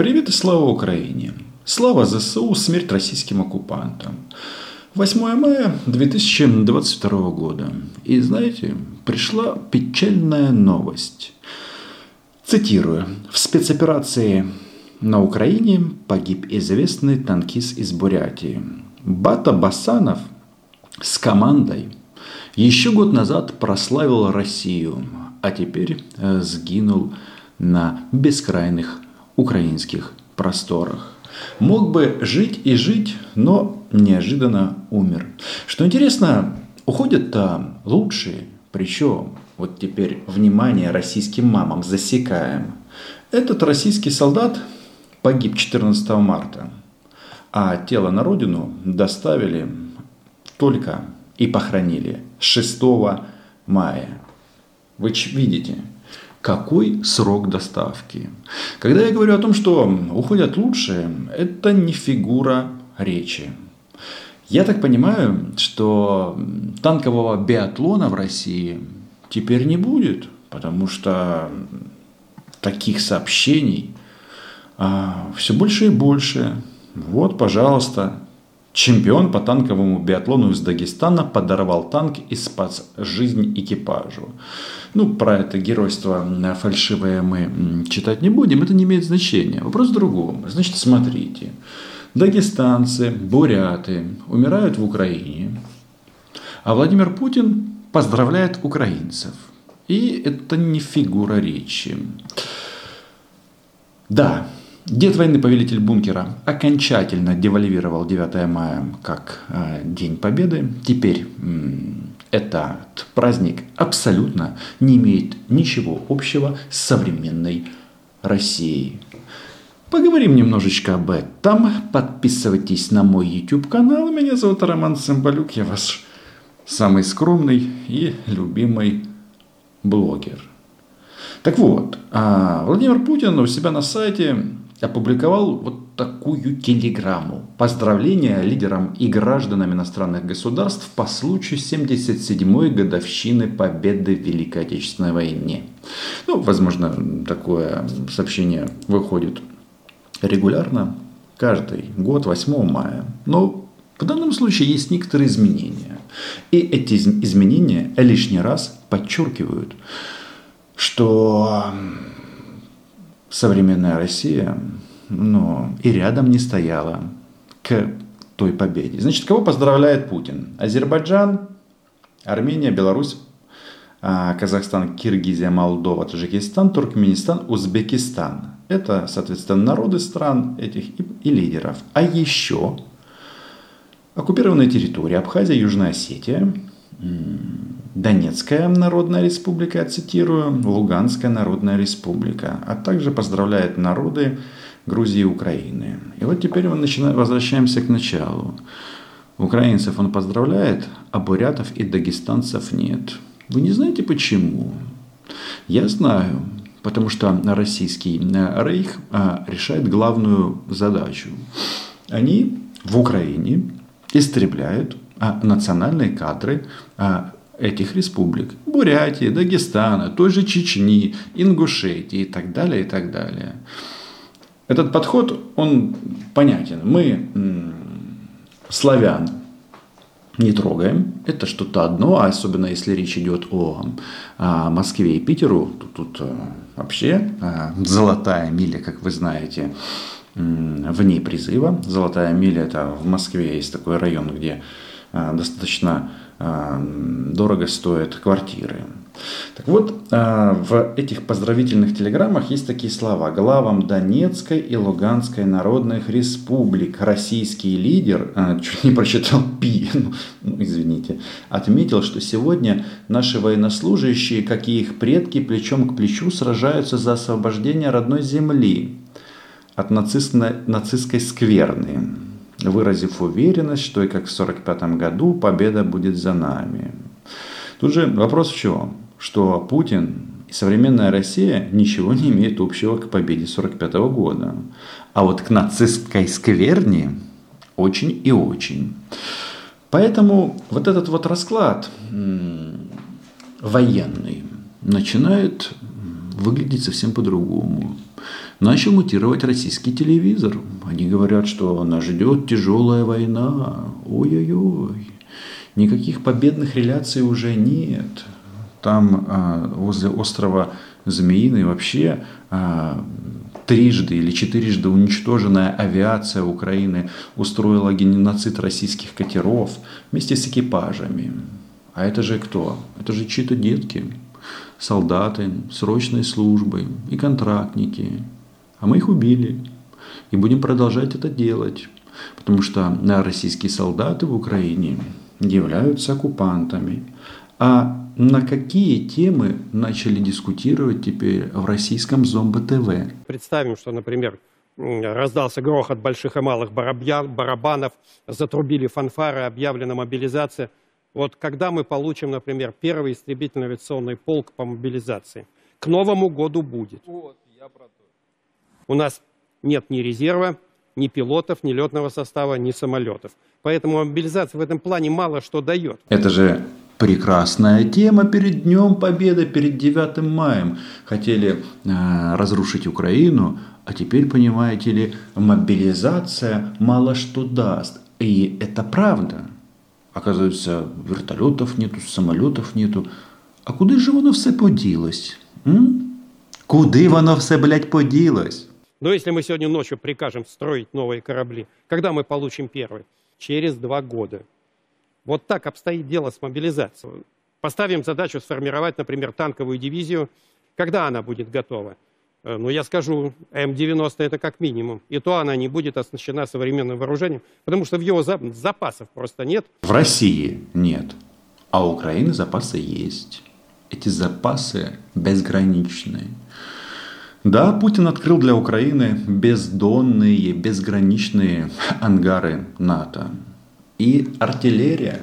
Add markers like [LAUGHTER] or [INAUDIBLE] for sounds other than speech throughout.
Привет и слава Украине! Слава ЗСУ, смерть российским оккупантам. 8 мая 2022 года. И знаете, пришла печальная новость. Цитирую. В спецоперации на Украине погиб известный танкист из Бурятии. Бата Басанов с командой еще год назад прославил Россию, а теперь э, сгинул на бескрайных украинских просторах. Мог бы жить и жить, но неожиданно умер. Что интересно, уходят-то лучшие, причем вот теперь внимание российским мамам засекаем. Этот российский солдат погиб 14 марта, а тело на родину доставили только и похоронили 6 мая. Вы видите, какой срок доставки. Когда я говорю о том, что уходят лучшие, это не фигура речи. Я так понимаю, что танкового биатлона в России теперь не будет, потому что таких сообщений а, все больше и больше. Вот, пожалуйста, Чемпион по танковому биатлону из Дагестана подорвал танк и спас жизнь экипажу. Ну, про это геройство фальшивое мы читать не будем, это не имеет значения. Вопрос в другом. Значит, смотрите. Дагестанцы, буряты умирают в Украине, а Владимир Путин поздравляет украинцев. И это не фигура речи. Да, Дед войны, повелитель бункера, окончательно девальвировал 9 мая как э, День Победы. Теперь этот праздник абсолютно не имеет ничего общего с современной Россией. Поговорим немножечко об этом. Подписывайтесь на мой YouTube канал. Меня зовут Роман Цымбалюк. Я ваш самый скромный и любимый блогер. Так вот, а, Владимир Путин у себя на сайте опубликовал вот такую телеграмму. Поздравления лидерам и гражданам иностранных государств по случаю 77-й годовщины победы в Великой Отечественной войне. Ну, возможно, такое сообщение выходит регулярно, каждый год 8 мая. Но в данном случае есть некоторые изменения. И эти изменения лишний раз подчеркивают, что современная Россия ну, и рядом не стояла к той победе. Значит, кого поздравляет Путин? Азербайджан, Армения, Беларусь, а, Казахстан, Киргизия, Молдова, Таджикистан, Туркменистан, Узбекистан. Это, соответственно, народы стран этих и, и лидеров. А еще оккупированные территории Абхазия, Южная Осетия, Донецкая Народная Республика, я цитирую, Луганская Народная Республика, а также поздравляет народы Грузии и Украины. И вот теперь мы начинаем, возвращаемся к началу. Украинцев он поздравляет, а бурятов и дагестанцев нет. Вы не знаете почему? Я знаю, потому что российский э, рейх э, решает главную задачу. Они в Украине истребляют а, национальные кадры этих республик. Бурятии, Дагестана, той же Чечни, Ингушетии и так далее, и так далее. Этот подход, он понятен. Мы славян не трогаем. Это что-то одно, а особенно если речь идет о, о Москве и Питеру, то тут э, вообще э, золотая миля, как вы знаете, вне призыва. Золотая миля это в Москве есть такой район, где достаточно дорого стоят квартиры. Так вот, в этих поздравительных телеграммах есть такие слова. Главам Донецкой и Луганской народных республик российский лидер, чуть не прочитал Пи, ну, ну, извините, отметил, что сегодня наши военнослужащие, как и их предки, плечом к плечу сражаются за освобождение родной земли от нацистской скверны выразив уверенность, что и как в 1945 году победа будет за нами. Тут же вопрос в чем? Что Путин и современная Россия ничего не имеют общего к победе 1945 года. А вот к нацистской скверне очень и очень. Поэтому вот этот вот расклад военный начинает выглядеть совсем по-другому. Начал мутировать российский телевизор. Они говорят, что нас ждет тяжелая война. Ой-ой-ой. Никаких победных реляций уже нет. Там а, возле острова Змеиный вообще а, трижды или четырежды уничтоженная авиация Украины устроила геноцид российских катеров вместе с экипажами. А это же кто? Это же чьи-то детки, солдаты, срочной службы и контрактники. А мы их убили. И будем продолжать это делать. Потому что российские солдаты в Украине являются оккупантами. А на какие темы начали дискутировать теперь в российском Зомбо-ТВ? Представим, что, например, раздался грохот больших и малых барабанов, затрубили фанфары, объявлена мобилизация. Вот когда мы получим, например, первый истребительный авиационный полк по мобилизации? К Новому году будет. Вот, я про. У нас нет ни резерва, ни пилотов, ни летного состава, ни самолетов. Поэтому мобилизация в этом плане мало что дает. Это же прекрасная тема перед Днем Победы, перед 9 маем. Хотели э, разрушить Украину, а теперь, понимаете ли, мобилизация мало что даст. И это правда. Оказывается, вертолетов нету, самолетов нету. А куди ж воно все поділось? М? Куди воно все, блядь, поділось? Но если мы сегодня ночью прикажем строить новые корабли, когда мы получим первый? Через два года. Вот так обстоит дело с мобилизацией. Поставим задачу сформировать, например, танковую дивизию. Когда она будет готова? Э, ну, я скажу, М-90 это как минимум. И то она не будет оснащена современным вооружением, потому что в его запасов просто нет. В России нет, а у Украины запасы есть. Эти запасы безграничные. Да, Путин открыл для Украины бездонные, безграничные ангары НАТО. И артиллерия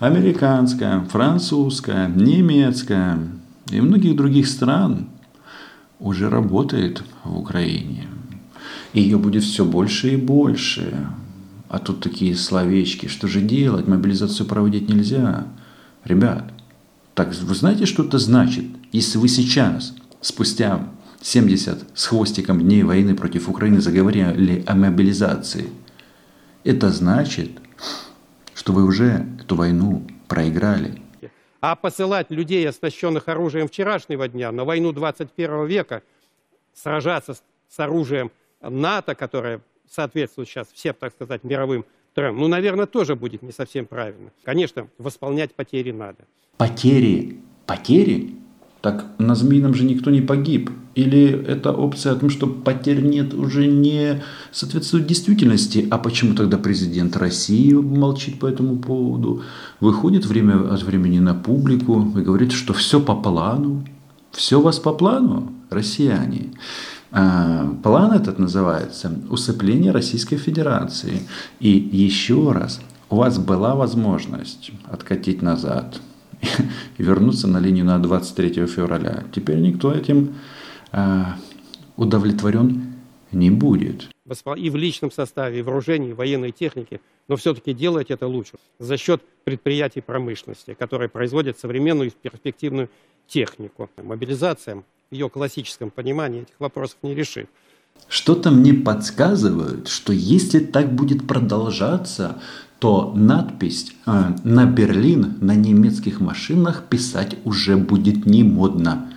американская, французская, немецкая и многих других стран уже работает в Украине. Ее будет все больше и больше. А тут такие словечки, что же делать, мобилизацию проводить нельзя. Ребят, так вы знаете, что это значит, если вы сейчас, спустя 70 с хвостиком дней войны против Украины заговорили о мобилизации, это значит, что вы уже эту войну проиграли. А посылать людей, оснащенных оружием вчерашнего дня, на войну 21 века, сражаться с оружием НАТО, которое соответствует сейчас всем, так сказать, мировым трендам, ну, наверное, тоже будет не совсем правильно. Конечно, восполнять потери надо. Потери? Потери? Так на Змеином же никто не погиб. Или эта опция о том, что потерь нет, уже не соответствует действительности. А почему тогда президент России молчит по этому поводу? Выходит время от времени на публику и говорит, что все по плану. Все у вас по плану, россияне. А, план этот называется «Усыпление Российской Федерации». И еще раз, у вас была возможность откатить назад – и [LAUGHS] вернуться на линию на 23 февраля. Теперь никто этим э, удовлетворен не будет. И в личном составе, и вооружении, и военной технике, но все-таки делать это лучше за счет предприятий промышленности, которые производят современную и перспективную технику. Мобилизация в ее классическом понимании этих вопросов не решит. Что-то мне подсказывает, что если так будет продолжаться, то надпись э, на Берлин на немецких машинах писать уже будет не модно,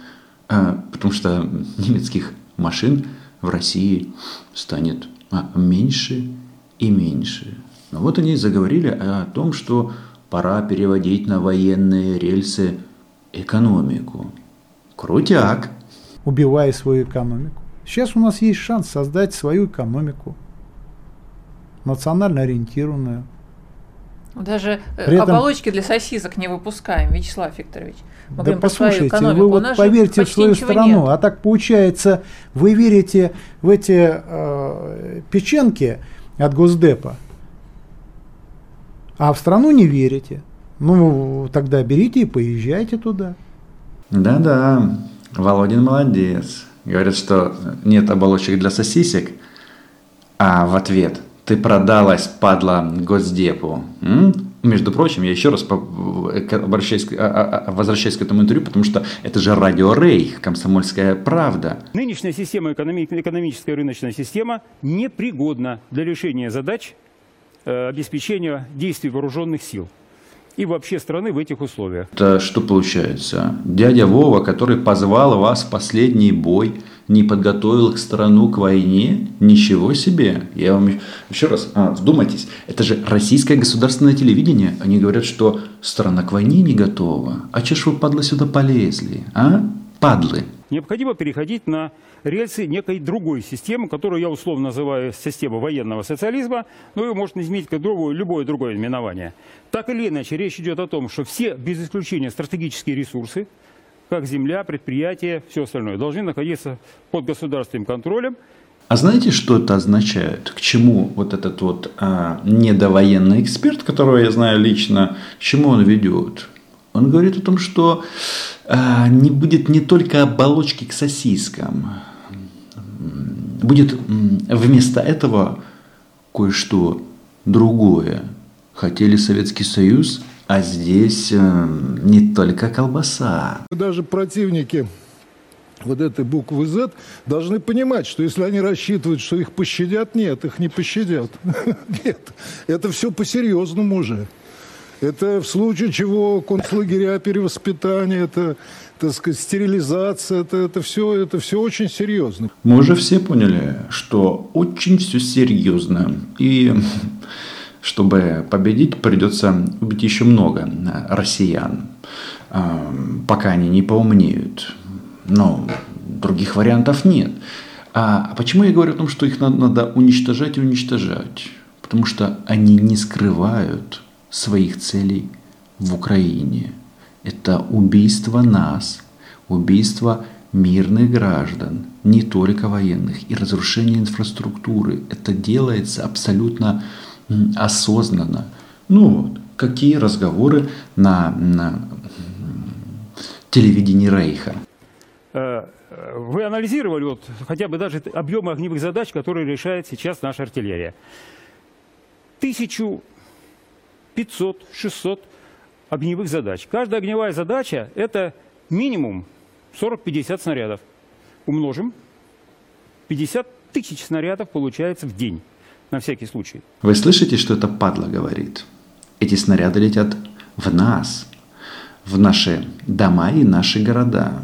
э, потому что немецких машин в России станет а, меньше и меньше. Но вот они заговорили о том, что пора переводить на военные рельсы экономику. Крутяк! Убивая свою экономику. Сейчас у нас есть шанс создать свою экономику, национально ориентированную, даже э, При этом... оболочки для сосисок не выпускаем, Вячеслав Викторович. Мы да послушайте, вы вот поверьте в свою страну, нет. а так получается, вы верите в эти э, печенки от Госдепа, а в страну не верите. Ну, тогда берите и поезжайте туда. Да-да, Володин молодец. Говорят, что нет оболочек для сосисек, а в ответ – ты продалась, падла, Госдепу. М? Между прочим, я еще раз обращаюсь, а, а, а, возвращаюсь к этому интервью, потому что это же радио Рейх, комсомольская правда. Нынешняя система, экономическая рыночная система, непригодна для решения задач э, обеспечения действий вооруженных сил и вообще страны в этих условиях. Это что получается? Дядя Вова, который позвал вас в последний бой, не подготовил их страну к войне? Ничего себе! Я вам еще раз, а, вдумайтесь, это же российское государственное телевидение. Они говорят, что страна к войне не готова. А че ж вы, падлы, сюда полезли, а? Падлы. Необходимо переходить на рельсы некой другой системы, которую я условно называю системой военного социализма, но ее можно изменить как другое, любое другое именование. Так или иначе, речь идет о том, что все, без исключения, стратегические ресурсы, как земля, предприятия, все остальное, должны находиться под государственным контролем. А знаете, что это означает? К чему вот этот вот а, недовоенный эксперт, которого я знаю лично, к чему он ведет? Он говорит о том, что а, не будет не только оболочки к сосискам, будет вместо этого кое-что другое. Хотели Советский Союз, а здесь э, не только колбаса. Даже противники вот этой буквы Z должны понимать, что если они рассчитывают, что их пощадят, нет, их не пощадят. [LAUGHS] Нет, это все по-серьезному уже. Это в случае чего концлагеря перевоспитания, это, так сказать, стерилизация, это, это, все, это все очень серьезно. Мы уже все поняли, что очень все серьезно. И чтобы победить, придется убить еще много россиян, а, пока они не поумнеют. Но других вариантов нет. А почему я говорю о том, что их надо, надо уничтожать и уничтожать? Потому что они не скрывают своих целей в Украине. Это убийство нас, убийство мирных граждан, не только военных, и разрушение инфраструктуры. Это делается абсолютно осознанно. Ну, какие разговоры на, на телевидении Рейха? Э, вы анализировали вот хотя бы даже объемы огневых задач, которые решает сейчас наша артиллерия. Тысячу 500-600 огневых задач. Каждая огневая задача – это минимум 40-50 снарядов. Умножим. 50 тысяч снарядов получается в день, на всякий случай. Вы слышите, что это падла говорит? Эти снаряды летят в нас, в наши дома и наши города.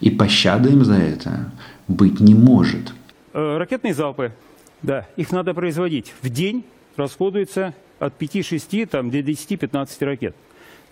И пощады им за это быть не может. Э, ракетные залпы, да, их надо производить. В день расходуется от 5-6 там, до 10-15 ракет.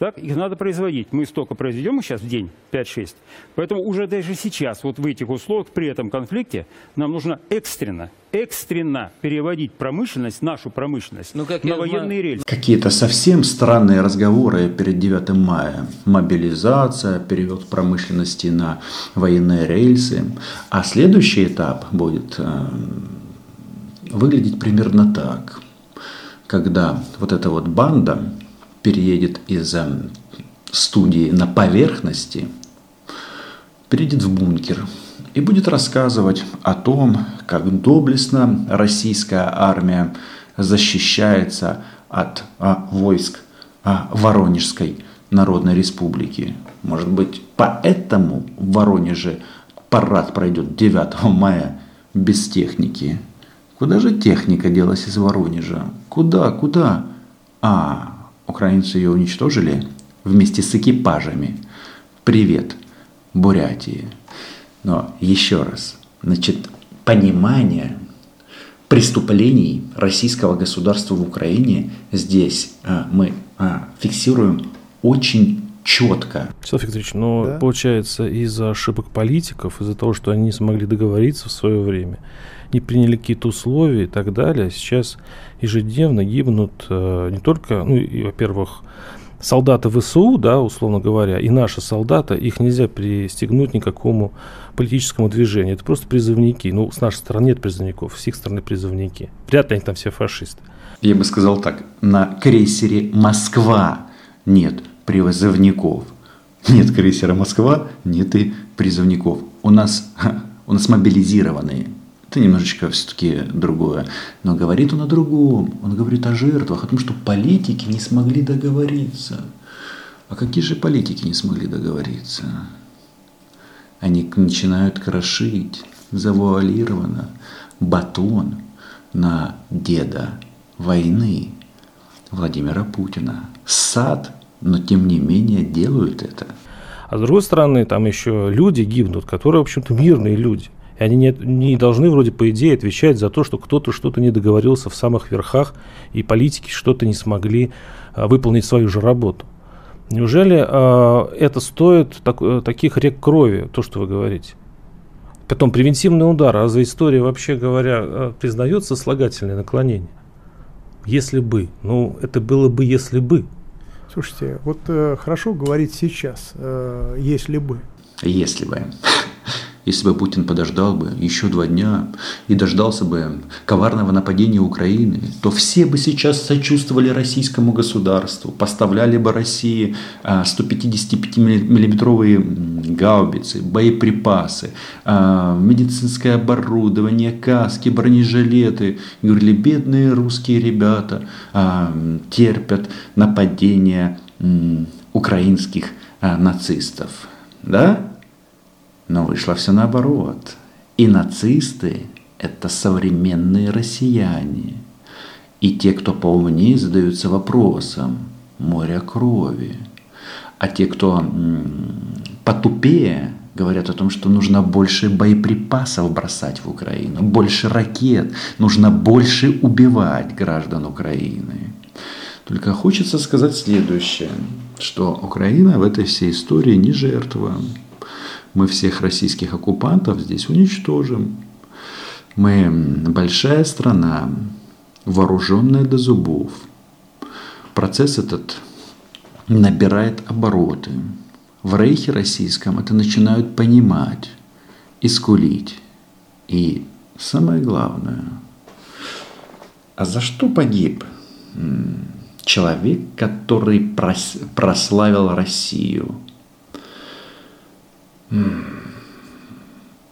Так, их надо производить. Мы столько произведем сейчас в день, 5-6. Поэтому уже даже сейчас, вот в этих условиях, при этом конфликте, нам нужно экстренно, экстренно переводить промышленность, нашу промышленность, ну, как на военные знаю. рельсы. Какие-то совсем странные разговоры перед 9 мая. Мобилизация, перевод промышленности на военные рельсы. А следующий этап будет э, выглядеть примерно так – когда вот эта вот банда переедет из эм, студии на поверхности, перейдет в бункер и будет рассказывать о том, как доблестно российская армия защищается от а, войск а, Воронежской Народной Республики. Может быть, поэтому в Воронеже парад пройдет 9 мая без техники. Куда же техника делась из Воронежа? Куда, куда? А, украинцы ее уничтожили вместе с экипажами. Привет, Бурятии. Но еще раз, значит, понимание преступлений российского государства в Украине здесь а, мы а, фиксируем очень четко. Александр Викторович, но да? получается из-за ошибок политиков, из-за того, что они не смогли договориться в свое время, не приняли какие-то условия и так далее, сейчас ежедневно гибнут э, не только, ну, и, во-первых, солдаты ВСУ, да, условно говоря, и наши солдаты, их нельзя пристегнуть никакому политическому движению. Это просто призывники. Ну, с нашей стороны нет призывников, с их стороны призывники. Вряд ли они там все фашисты. Я бы сказал так, на крейсере «Москва» нет призывников. Нет крейсера «Москва», нет и призывников. У нас, у нас мобилизированные Это немножечко все-таки другое. Но говорит он о другом. Он говорит о жертвах, о том, что политики не смогли договориться. А какие же политики не смогли договориться? Они начинают крошить завуалированно батон на деда войны Владимира Путина. Сад, но тем не менее делают это. А с другой стороны, там еще люди гибнут, которые, в общем-то, мирные люди. И они не, не должны, вроде, по идее, отвечать за то, что кто-то что-то не договорился в самых верхах, и политики что-то не смогли а, выполнить свою же работу. Неужели а, это стоит так, а, таких рек крови, то, что вы говорите? Потом превентивный удар. А за история, вообще говоря, а, признается слагательное наклонение? Если бы. Ну, это было бы, если бы. Слушайте, вот э, хорошо говорить сейчас, э, если бы. Если бы. Если бы Путин подождал бы еще два дня и дождался бы коварного нападения Украины, то все бы сейчас сочувствовали российскому государству, поставляли бы России 155-миллиметровые а, гаубицы, боеприпасы, а, медицинское оборудование, каски, бронежилеты. И говорили, бедные русские ребята а, терпят нападения украинских нацистов. Да? Но вышло все наоборот. И нацисты – это современные россияне. И те, кто поумнее, задаются вопросом моря крови. А те, кто потупее, говорят о том, что нужно больше боеприпасов бросать в Украину, больше ракет, нужно больше убивать граждан Украины. Только хочется сказать следующее, что Украина в этой всей истории не жертва мы всех российских оккупантов здесь уничтожим. Мы большая страна, вооруженная до зубов. Процесс этот набирает обороты. В рейхе российском это начинают понимать и скулить. И самое главное, а за что погиб человек, который прославил Россию –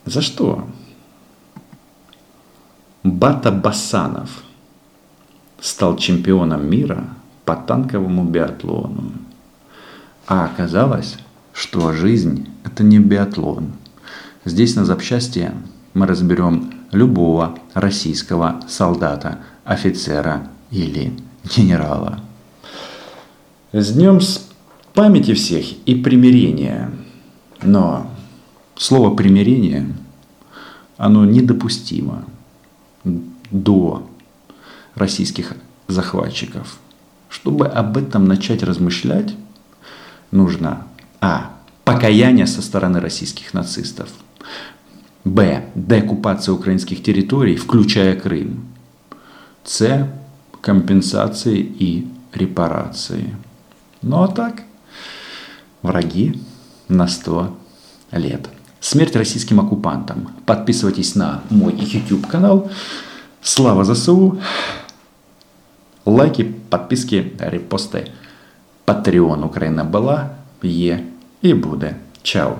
за что? Бата Басанов стал чемпионом мира по танковому биатлону. А оказалось, что жизнь – это не биатлон. Здесь на запчасти мы разберем любого российского солдата, офицера или генерала. С днем с памяти всех и примирения – но слово примирение, оно недопустимо до российских захватчиков. Чтобы об этом начать размышлять, нужно а. Покаяние со стороны российских нацистов. Б. Деоккупация украинских территорий, включая Крым. С. Компенсации и репарации. Ну а так, враги на 100 лет. Смерть российским оккупантам. Подписывайтесь на мой YouTube канал. Слава ЗСУ. Лайки, подписки, репосты. Patreon Украина была, є і буде. Чао!